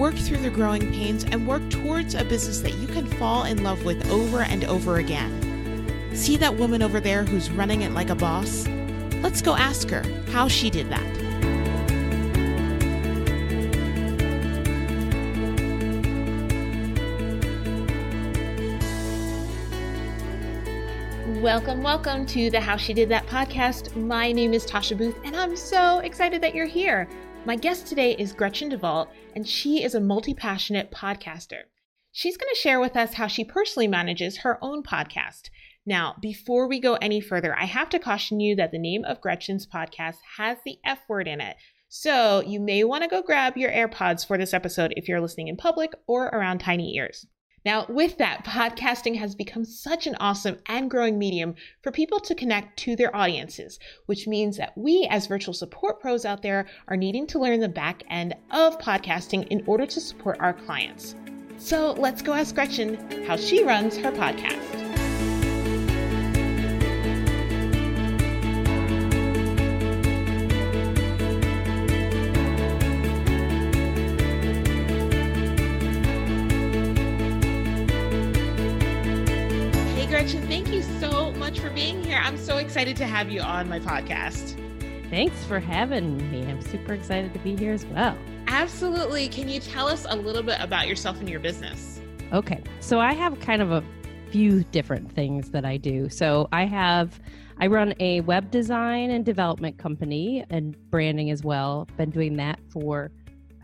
work through the growing pains, and work towards a business that you can fall in love with over and over again. See that woman over there who's running it like a boss? Let's go ask her how she did that. Welcome, welcome to the How She Did That podcast. My name is Tasha Booth, and I'm so excited that you're here. My guest today is Gretchen DeVault, and she is a multi passionate podcaster. She's going to share with us how she personally manages her own podcast. Now, before we go any further, I have to caution you that the name of Gretchen's podcast has the F word in it. So you may want to go grab your AirPods for this episode if you're listening in public or around tiny ears. Now, with that, podcasting has become such an awesome and growing medium for people to connect to their audiences, which means that we, as virtual support pros out there, are needing to learn the back end of podcasting in order to support our clients. So let's go ask Gretchen how she runs her podcast. Much for being here. I'm so excited to have you on my podcast. Thanks for having me. I'm super excited to be here as well. Absolutely. Can you tell us a little bit about yourself and your business? Okay. So I have kind of a few different things that I do. So I have I run a web design and development company and branding as well. Been doing that for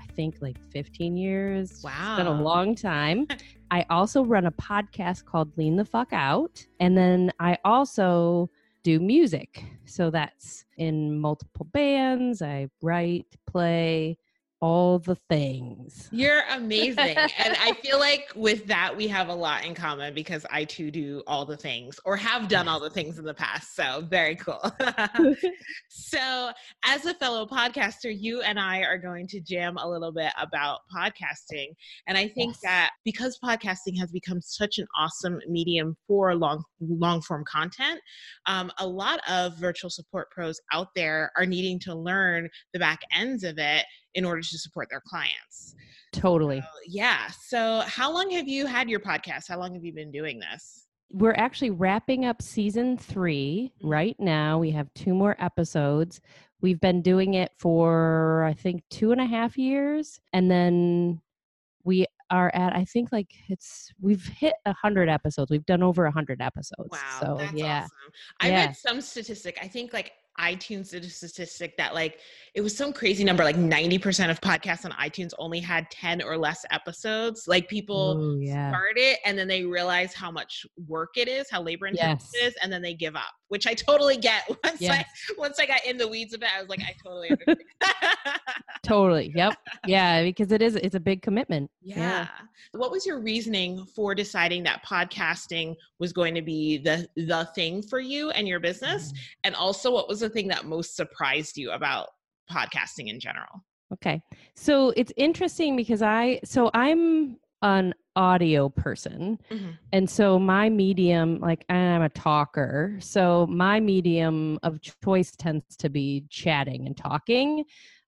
I think like 15 years. Wow. It's been a long time. I also run a podcast called Lean the Fuck Out. And then I also do music. So that's in multiple bands. I write, play, all the things. You're amazing. and I feel like with that, we have a lot in common because I too do all the things or have done all the things in the past. So, very cool. so, as a fellow podcaster, you and I are going to jam a little bit about podcasting. And I think yes. that because podcasting has become such an awesome medium for long, long form content, um, a lot of virtual support pros out there are needing to learn the back ends of it in order to support their clients. Totally. So, yeah. So, how long have you had your podcast? How long have you been doing this? We're actually wrapping up season three mm-hmm. right now. We have two more episodes. We've been doing it for, I think, two and a half years. And then we are at i think like it's we've hit a hundred episodes we've done over a hundred episodes wow so that's yeah awesome. i yeah. read some statistic i think like iTunes did a statistic that like it was some crazy number like 90% of podcasts on iTunes only had 10 or less episodes like people Ooh, yeah. start it and then they realize how much work it is how labor intensive yes. it is and then they give up which I totally get once yes. I once I got in the weeds of it I was like I totally understand totally yep yeah because it is it's a big commitment yeah. yeah what was your reasoning for deciding that podcasting was going to be the the thing for you and your business mm-hmm. and also what was the thing that most surprised you about podcasting in general? Okay. So it's interesting because I, so I'm an audio person. Mm-hmm. And so my medium, like I'm a talker. So my medium of choice tends to be chatting and talking.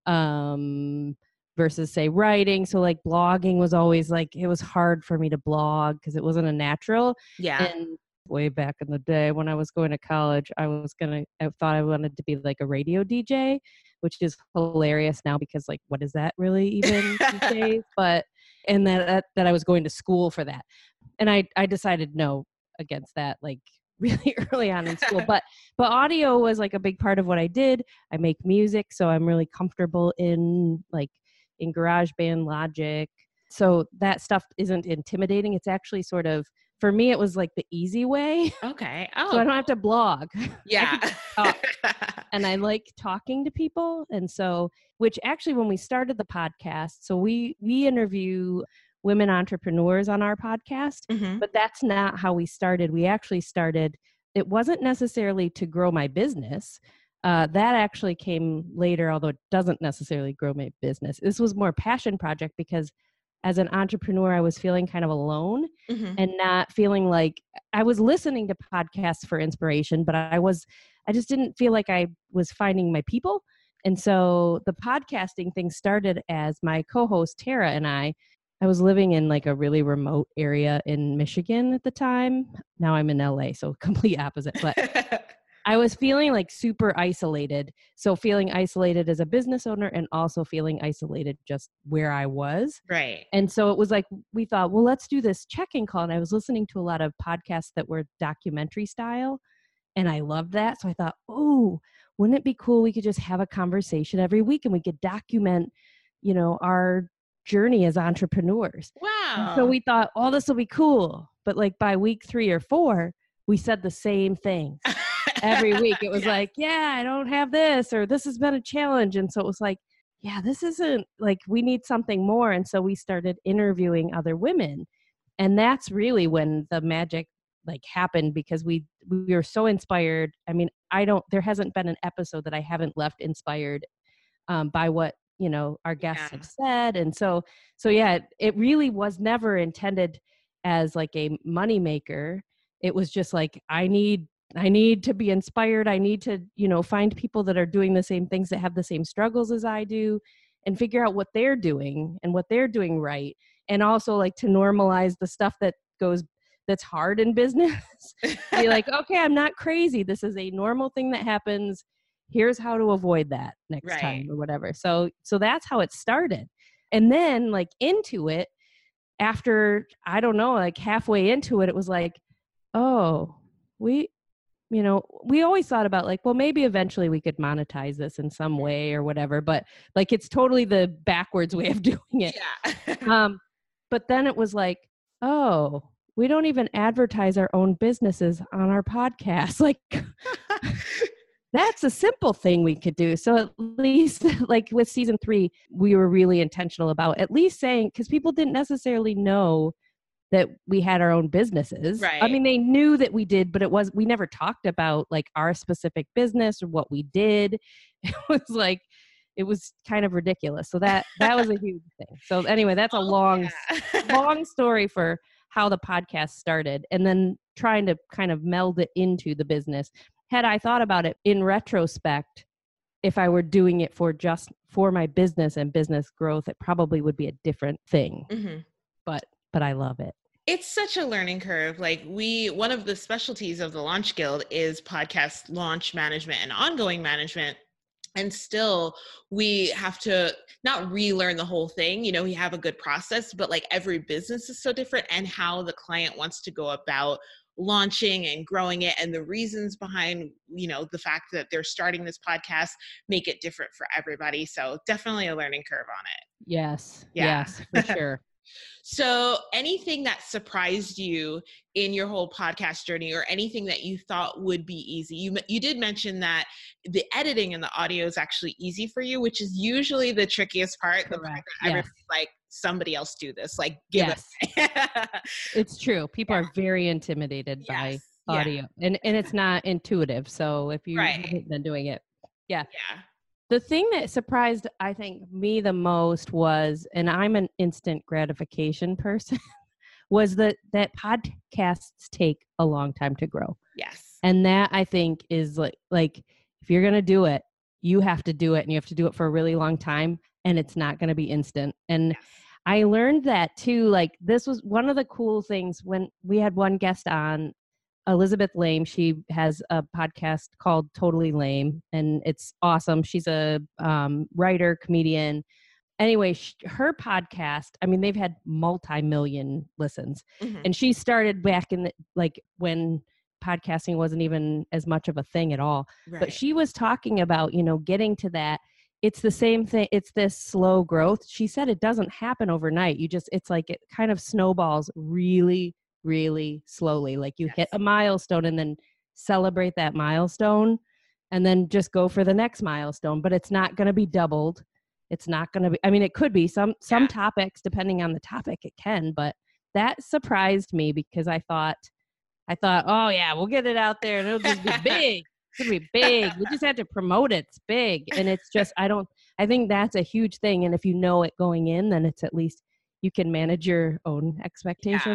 Um, versus say writing so like blogging was always like it was hard for me to blog because it wasn't a natural yeah and way back in the day when I was going to college, I was gonna I thought I wanted to be like a radio DJ, which is hilarious now because like what is that really even? But and that, that that I was going to school for that. And I I decided no against that like really early on in school. but but audio was like a big part of what I did. I make music, so I'm really comfortable in like in GarageBand, Logic. So that stuff isn't intimidating. It's actually sort of for me it was like the easy way okay oh so i don't have to blog yeah I and i like talking to people and so which actually when we started the podcast so we we interview women entrepreneurs on our podcast, Mhm. but that's not how we started. We actually started, it wasn't necessarily to grow my business. Uh, that actually came later, although it doesn't necessarily grow my business. This was more passion project because as an entrepreneur, I was feeling kind of alone Mhm. and not feeling like I was listening to podcasts for inspiration, but I was, I just didn't feel like I was finding my people. And so the podcasting thing started as my co host Tara and I. I was living in like a really remote area in Michigan at the time. Now I'm in LA, so complete opposite. But I was feeling like super isolated. So feeling isolated as a business owner and also feeling isolated just where I was. right. And so it was like we thought, well, let's do this check-in call. And I was listening to a lot of podcasts that were documentary style, and I loved that. So I thought, oh, wouldn't it be cool? We could just have a conversation every week, and we could document, you know, our journey as entrepreneurs. And Wow. so we thought, oh, this will be cool. But like by week three or four, we said the same things every week. It was Yeah. like, yeah, I don't have this, or this has been a challenge. And so it was like, yeah, this isn't like we need something more. And so we started interviewing other women. And that's really when the magic like happened because we we were so inspired. I mean, I don't there hasn't been an episode that I haven't left inspired um, by what you know our guests Yeah. have said. And so so yeah, it, it really was never intended as like a money maker. It was just like I need I need to be inspired. I need to, you know, find people that are doing the same things that have the same struggles as I do and figure out what they're doing and what they're doing right. And also like to normalize the stuff that goes that's hard in business. be like, okay, I'm not crazy. This is a normal thing that happens. Here's how to avoid that next Right. time or whatever. So so that's how it started. And then like into it after I don't know, like halfway into it it was like, oh, we you know, we always thought about like, well, maybe eventually we could monetize this in some way or whatever, but like it's totally the backwards way of doing it. yeah. Um, but then it was like, oh, we don't even advertise our own businesses on our podcast. Like, that's a simple thing we could do. So at least, like with season three, we were really intentional about at least saying, because people didn't necessarily know that we had our own businesses. I mean, they knew that we did, but it was, we never talked about like our specific business or what we did. It was like, it was kind of ridiculous. So that, that was a huge thing. So anyway, that's a Oh, long, yeah. long story for how the podcast started and then trying to kind of meld it into the business had i thought about it in retrospect if i were doing it for just for my business and business growth it probably would be a different thing Mhm. but but i love it It's such a learning curve. Like we, one of the specialties of the Launch Guild is podcast launch management and ongoing management. And still, we have to not relearn the whole thing. You know, we have a good process, but like every business is so different, and how the client wants to go about launching and growing it, and the reasons behind, you know, the fact that they're starting this podcast make it different for everybody. So, definitely a learning curve on it. yes Yeah. yes for sure So, anything that surprised you in your whole podcast journey, or anything that you thought would be easy? You you did mention that the editing and the audio is actually easy for you, which is usually the trickiest part. The part that yes. like, somebody else do this. Like, give yes it. it's true people are very intimidated by Yes, yeah. audio and and it's not intuitive so if you Right. haven't been doing it yeah. yeah. The thing that surprised i think me the most was and i'm an instant gratification person was that that podcasts take a long time to grow Yes. and that i think is like like if you're gonna do it you have to do it and you have to do it for a really long time and it's not gonna be instant and Yes. I learned that too. Like this was one of the cool things when we had one guest on, Elizabeth Laime. She has a podcast called Totally Laime, and it's awesome. She's a um, writer, comedian. Anyway, sh- her podcast. I mean, they've had multi-million listens, Mhm. and she started back in the, like when podcasting wasn't even as much of a thing at all Right. but she was talking about you know getting to that it's the same thing it's this slow growth she said it doesn't happen overnight you just it's like it kind of snowballs really really slowly like you hit a milestone and then celebrate that milestone and then just go for the next milestone but it's not going to be doubled. It's not going to be i mean it could be some some Yeah. topics depending on the topic it can but that surprised me because i thought i thought oh yeah we'll get it out there and it'll just be big. It's going to be big. We just have to promote it. It's big. And it's just i don't i think that's a huge thing and if you know it going in then it's at least you can manage your own expectations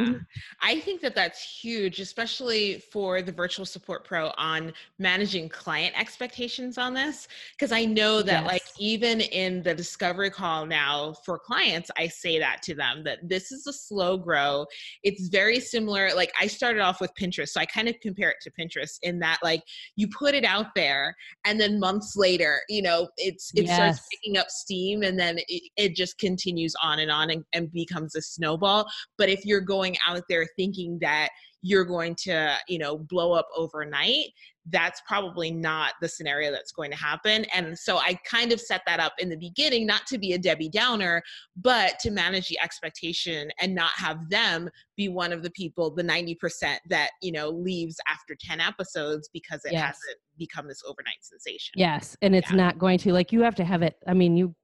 I think that that's huge, especially for the virtual support pro on managing client expectations on this. Because I know that, like, even in the discovery call now for clients, I say that to them that this is a slow grow. It's very similar. Like, I started off with Pinterest, so I kind of compare it to Pinterest in that, like, you put it out there, and then months later, you know, it's it starts picking up steam, and then it, it just continues on and on and, and becomes a snowball. But if you're going out there thinking that you're going to, you know, blow up overnight, that's probably not the scenario that's going to happen. And so I kind of set that up in the beginning, not to be a Debbie Downer, but to manage the expectation and not have them be one of the people, the 90% that, you know, leaves after 10 episodes because it Yes. hasn't become this overnight sensation. Yes, and it's Yeah. not going to like you have to have it. I mean, you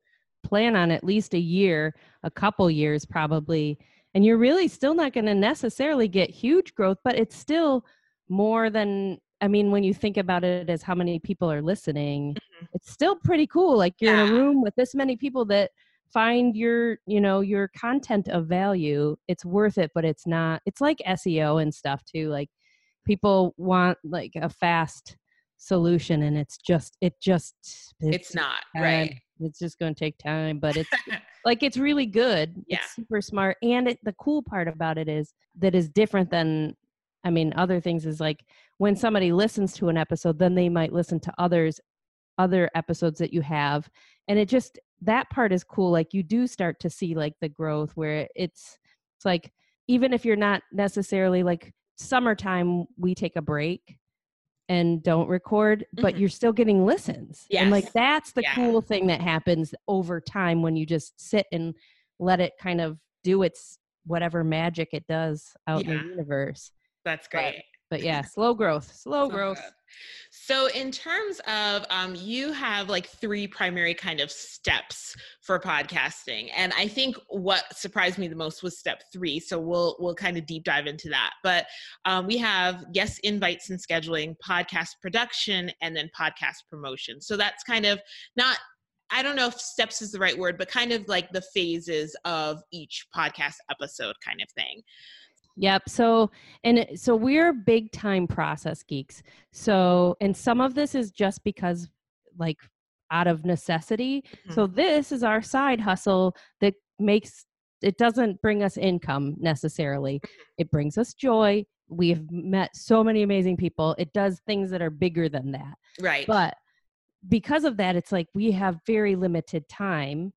plan on at least a year, a couple years probably, and you're really still not going to necessarily get huge growth, but it's still more than I mean, when you think about it as how many people are listening, Mhm. it's still pretty cool. Like you're in a room with this many people that find your, you know, your content of value. It's worth it, but it's not. It's like SEO and stuff too. Like people want like a fast solution and it's just it just It's not, right? It's just going to take time but it's like it's really good Yeah. it's super smart and it, the cool part about it is that is different than i mean other things is like when somebody listens to an episode then they might listen to others other episodes that you have and it just that part is cool like you do start to see like the growth where it's it's like even if you're not necessarily like summertime we take a break and don't record but Mhm. you're still getting listens and like that's the Yeah. cool thing that happens over time when you just sit and let it kind of do its whatever magic it does out in the universe That's But- great. But yeah slow growth slow growth good. So, in terms of, um, you have like three primary kind of steps for podcasting, and I think what surprised me the most was step three. So we'll we'll kind of deep dive into that. But um, we have guest invites and scheduling, podcast production, and then podcast promotion. So that's kind of not. I don't know if steps is the right word, but kind of like the phases of each podcast episode, kind of thing. Yep. So, and so we're big time process geeks. So, and some of this is just because, like, out of necessity. So, this is our side hustle that makes it doesn't bring us income necessarily. It brings us joy. We have met so many amazing people. It does things that are bigger than that. Right. But because of that, it's like we have very limited time.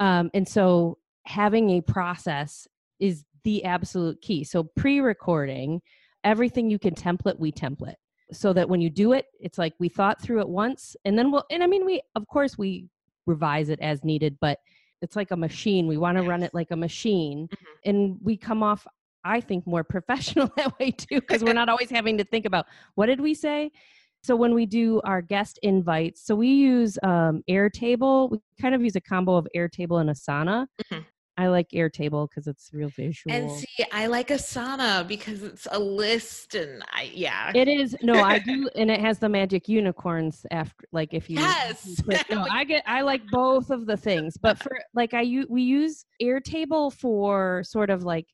Um, and so having a process is the absolute key. So pre recording, everything you can template, we template. So that when you do it, it's like we thought through it once and then we'll, and I mean, we, of course, we revise it as needed, but it's like a machine. We want to run it like a machine Mhm. and we come off, I think, more professional that way too, because we're not always having to think about what did we say? So when we do our guest invites, so we use um, Airtable. We kind of use a combo of Airtable and Asana. Mhm. I like Airtable because it's real visual. And see, I like Asana because it's a list, and I yeah. it is no, I do, and it has the magic unicorns after. Like if you Yes. click- no, I get I like both of the things, but for like I we use Airtable for sort of like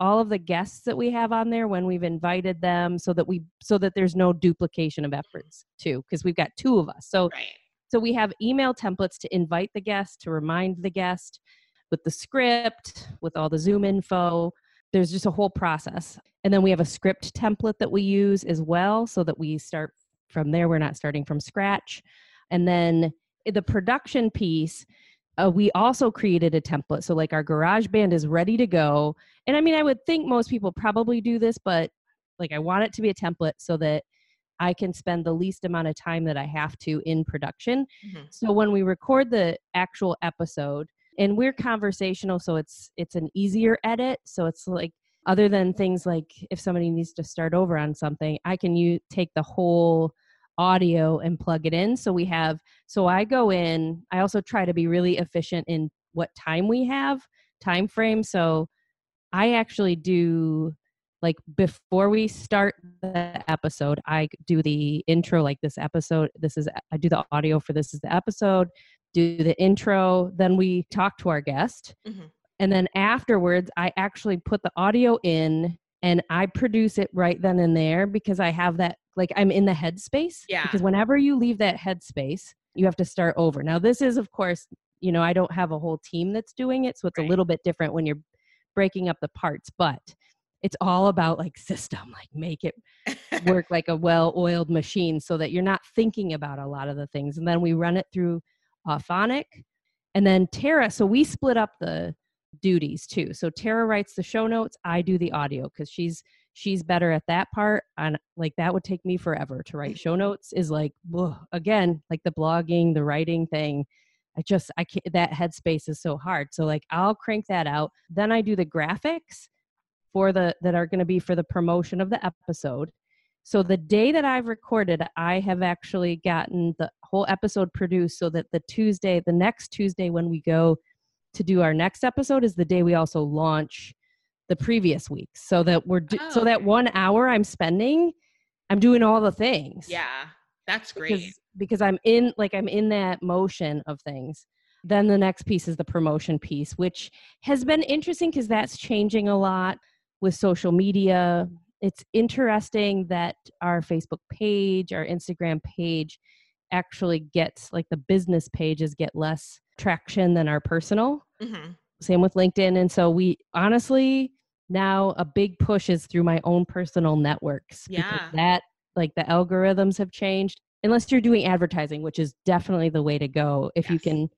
all of the guests that we have on there when we've invited them, so that we so that there's no duplication of efforts too, because we've got two of us. So right. So we have email templates to invite the guest, to remind the guest with the script, with all the Zoom info. There's just a whole process. And then we have a script template that we use as well so that we start from there. We're not starting from scratch. And then the production piece, uh, we also created a template. So, like, our GarageBand is ready to go. And I mean, I would think most people probably do this, but like, I want it to be a template so that I can spend the least amount of time that I have to in production. Mhm. So when we record the actual episode, and we're conversational, so it's it's an easier edit. So it's like other than things like if somebody needs to start over on something, I can you take the whole audio and plug it in. So we have, so I go in, I also try to be really efficient in what time we have, time frame. So I actually do like before we start the episode i do the intro like this episode this is i do the audio for this is the episode do the intro then we talk to our guest mm-hmm. and then afterwards i actually put the audio in and i produce it right then and there because i have that like i'm in the headspace yeah because whenever you leave that headspace you have to start over now this is of course you know i don't have a whole team that's doing it so it's right. a little bit different when you're breaking up the parts but it's all about like system like make it work like a well-oiled machine so that you're not thinking about a lot of the things and then we run it through Auphonic and then tara so we split up the duties too. So tara writes the show notes i do the audio because she's she's better at that part and like that would take me forever to write show notes is like ugh, again like the blogging the writing thing. I just i can't that headspace is so hard. So like i'll crank that out. Then i do the graphics for the that are going to be for the promotion of the episode. So the day that I've recorded, I have actually gotten the whole episode produced so that the Tuesday, the next Tuesday when we go to do our next episode is the day we also launch the previous week. So that we're oh, so that 1 hour I'm spending I'm doing all the things. Yeah. That's great. Because, because I'm in like I'm in that motion of things. Then the next piece is the promotion piece, which has been interesting because that's changing a lot with social media. It's interesting that our Facebook page, our Instagram page actually gets like the business pages get less traction than our personal. Mm-hmm. Same with LinkedIn. And so we honestly now a big push is through my own personal networks. Yeah. That like the algorithms have changed. Unless you're doing advertising, which is definitely the way to go. If yes. you can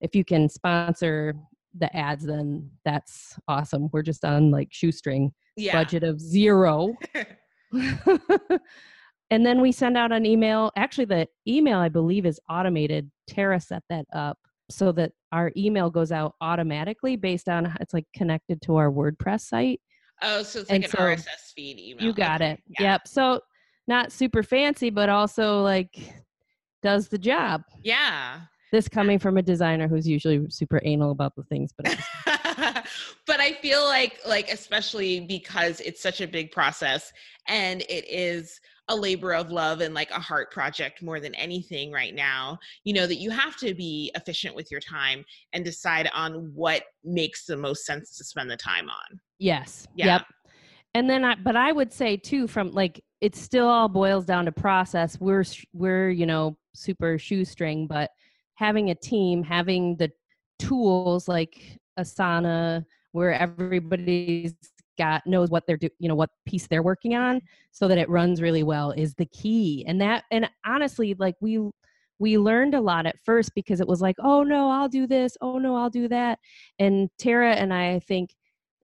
if you can sponsor the ads, then that's awesome. We're just on like shoestring yeah. budget of zero. and then we send out an email. Actually, the email I believe is automated. Tara set that up so that our email goes out automatically based on it's like connected to our WordPress site. Oh, so it's like and an so RSS feed email. You got okay. it. Yeah. Yep. So not super fancy, but also like does the job. Yeah. This coming from a designer who's usually super anal about the things, but but I feel like like especially because it's such a big process and it is a labor of love and like a heart project more than anything right now you know that you have to be efficient with your time and decide on what makes the most sense to spend the time on. Yes. Yeah. yep. And then i but i would say too from like it still all boils down to process. We're we're you know super shoestring but having a team, having the tools like Asana, where everybody's got knows what they're do you know what piece they're working on so that it runs really well is the key. And that and honestly like we we learned a lot at first because it was like oh no i'll do this. Oh no i'll do that. And tara and i i think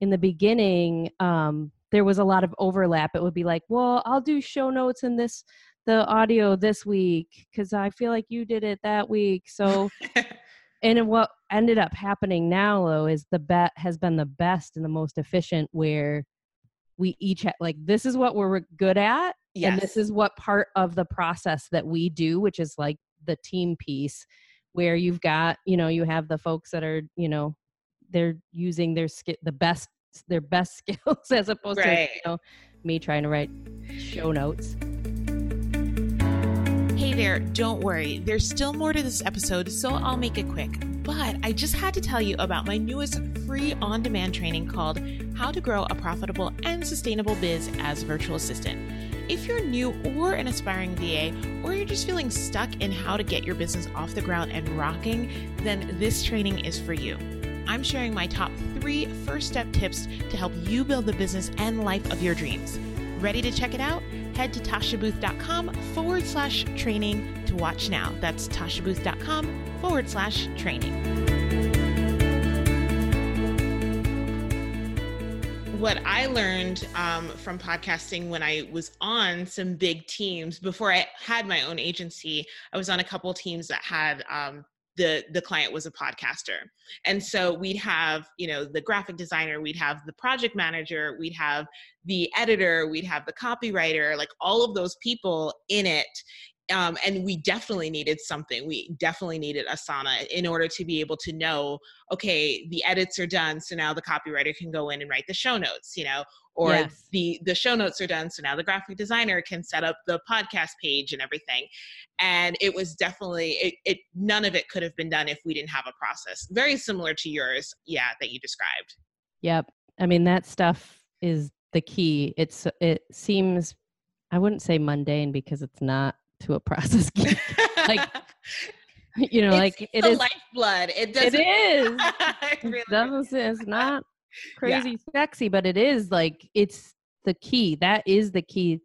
in the beginning um there was a lot of overlap. It would be like well i'll do show notes in this the audio this week because I feel like you did it that week. So, and what ended up happening now, though, is the bet has been the best and the most efficient where we each ha- like this is what we're good at, yes. and this is what part of the process that we do, which is like the team piece, where you've got you know you have the folks that are you know they're using their sk- the best their best skills as opposed right. to you know me trying to write show notes. There, don't worry, there's still more to this episode, so I'll make it quick. But I just had to tell you about my newest free on demand training called How to Grow a Profitable and Sustainable Biz as a Virtual Assistant. If you're new or an aspiring VA, or you're just feeling stuck in how to get your business off the ground and rocking, then this training is for you. I'm sharing my top three first step tips to help you build the business and life of your dreams. Ready to check it out? Head to tashabooth.com forward slash training to watch now. That's tashabooth.com forward slash training. What I learned um, from podcasting when I was on some big teams before I had my own agency, I was on a couple teams that had um, the the client was a podcaster. And so we'd have you know the graphic designer we'd have the project manager we'd have the editor we'd have the copywriter like all of those people in it um, and we definitely needed something we definitely needed asana in order to be able to know okay the edits are done so now the copywriter can go in and write the show notes you know or Yes. the the show notes are done so now the graphic designer can set up the podcast page and everything and it was definitely it, it none of it could have been done if we didn't have a process very similar to yours yeah that you described Yep. I mean that stuff is the key. It's it seems I wouldn't say mundane because it's not to a process geek. Like, you know, it's, like it's it the is lifeblood it it doesn't is. it really doesn't it's not crazy sexy, but it is like it's the key. That is the key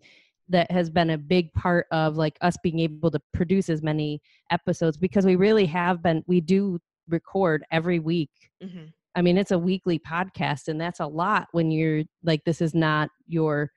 that has been a big part of like us being able to produce as many episodes because we really have been we do record every week Mhm. I mean, it's a weekly podcast, and that's a lot when you're like, this is not your,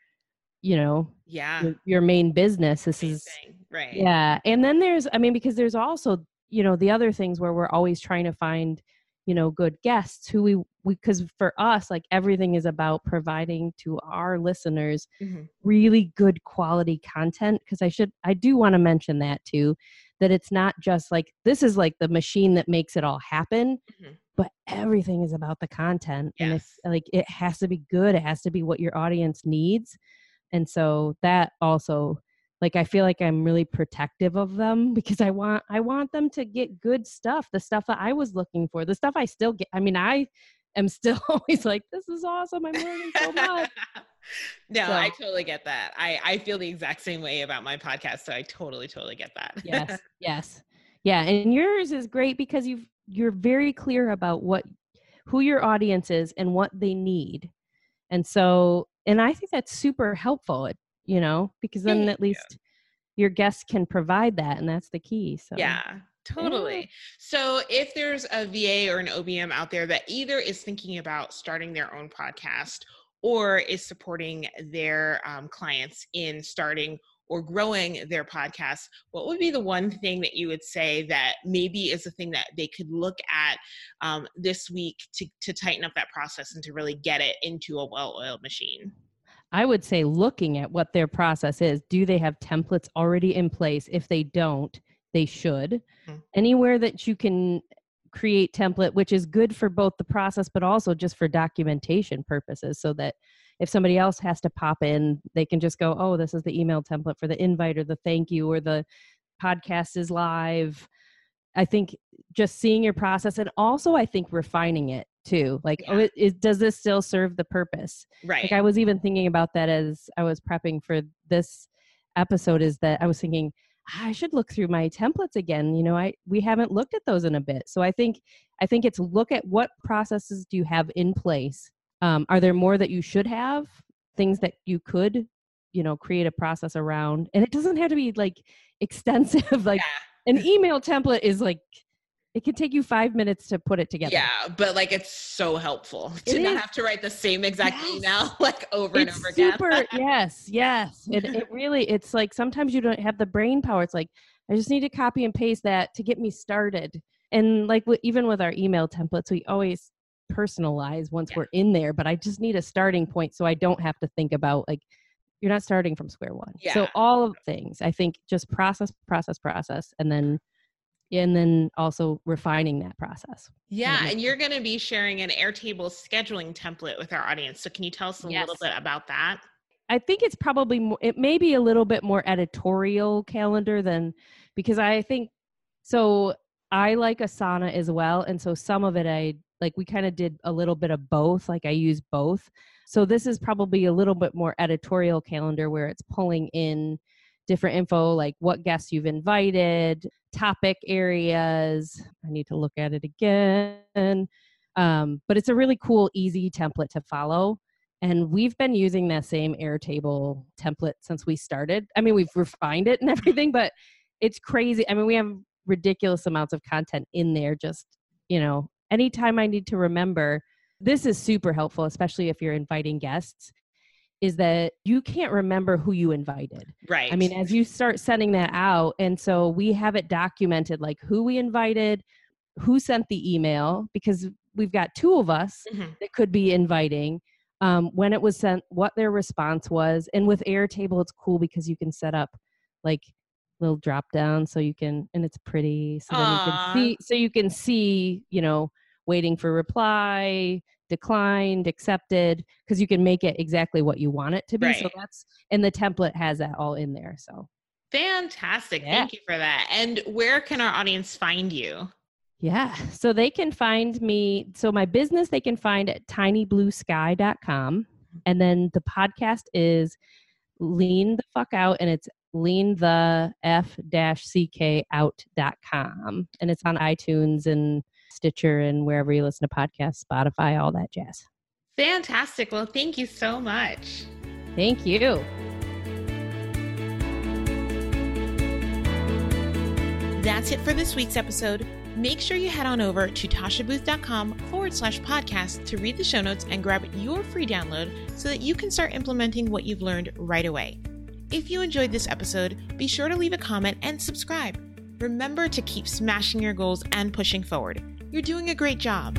you know, yeah your, your main business. This is, right yeah. And then there's, I mean, because there's also, you know, the other things where we're always trying to find, you know, good guests who we, we, because for us, like everything is about providing to our listeners Mhm. really good quality content. Because I should, I do want to mention that too, that it's not just like, this is like the machine that makes it all happen Mhm. but everything is about the content and if Yes. like it has to be good it has to be what your audience needs and so that also like i feel like i'm really protective of them because i want i want them to get good stuff the stuff that i was looking for the stuff i still get i mean i am still always like this is awesome i'm learning so much no, I totally get that. I I feel the exact same way about my podcast, so I totally totally get that. yes yes yeah and yours is great because you've you're very clear about what who your audience is and what they need and so and i think that's super helpful it- you know because then at least your guests can provide that and that's the key so Yeah, totally. So, if there's a VA or an OBM out there that either is thinking about starting their own podcast or is supporting their um, clients in starting or growing their podcast, what would be the one thing that you would say that maybe is a thing that they could look at um, this week to, to tighten up that process and to really get it into a well oiled machine? i would say looking at what their process is do they have templates already in place if they don't they should Mhm. anywhere that you can create template which is good for both the process but also just for documentation purposes so that if somebody else has to pop in they can just go oh this is the email template for the invite or the thank you or the podcast is live i think just seeing your process and also i think refining it too like oh it, it, does this still serve the purpose Right. like I was even thinking about that as I was prepping for this episode is that I was thinking "Ah, I should look through my templates again. You know, I we haven't looked at those in a bit. So I think I think it's look at what processes do you have in place. Um, are there more that you should have? Things that you could, you know, create a process around. And it doesn't have to be like extensive. like yeah. an email template is like it can take you five minutes to put it together. Yeah, but like it's so helpful to not have to write the same exact Yes. email like over and it's over again. super yes yes it, it really it's like sometimes you don't have the brain power it's like i just need to copy and paste that to get me started and like even with our email templates we always personalize once Yeah. we're in there but i just need a starting point so i don't have to think about like you're not starting from square one so all of things i think just process process process and then and then also refining that process yeah, and you're going to be sharing an Airtable scheduling template with our audience. So can you tell us a little bit about that? I think it's probably more, it may be a little bit more editorial calendar than because I think so. I like Asana as well. And so some of it I like, we kind of did a little bit of both. Like I use both. So this is probably a little bit more editorial calendar where it's pulling in different info like what guests you've invited, topic areas. I need to look at it again. Um, but it's a really cool, easy template to follow. And we've been using that same Airtable template since we started. I mean, we've refined it and everything, but it's crazy. I mean, we have ridiculous amounts of content in there. Just, you know, anytime I need to remember, this is super helpful, especially if you're inviting guests, is that you can't remember who you invited. Right. I mean, as you start sending that out, and so we have it documented like who we invited, who sent the email, because we've got two of us Mhm. that could be inviting, um, when it was sent, what their response was. And with Airtable, it's cool because you can set up like little drop down so you can and it's pretty so you can see so you can see you know waiting for reply declined accepted because you can make it exactly what you want it to be right. so that's and the template has that all in there so fantastic yeah. thank you for that and where can our audience find you yeah so they can find me so my business they can find at tinybluesky.com mm-hmm. and then the podcast is lean the fuck out and it's lean the f dash ck out.com and it's on itunes and stitcher and wherever you listen to podcasts spotify all that jazz fantastic well thank you so much thank you that's it for this week's episode Make sure you head on over to tashabooth.com forward slash podcast to read the show notes and grab your free download so that you can start implementing what you've learned right away. If you enjoyed this episode, be sure to leave a comment and subscribe. Remember to keep smashing your goals and pushing forward. You're doing a great job.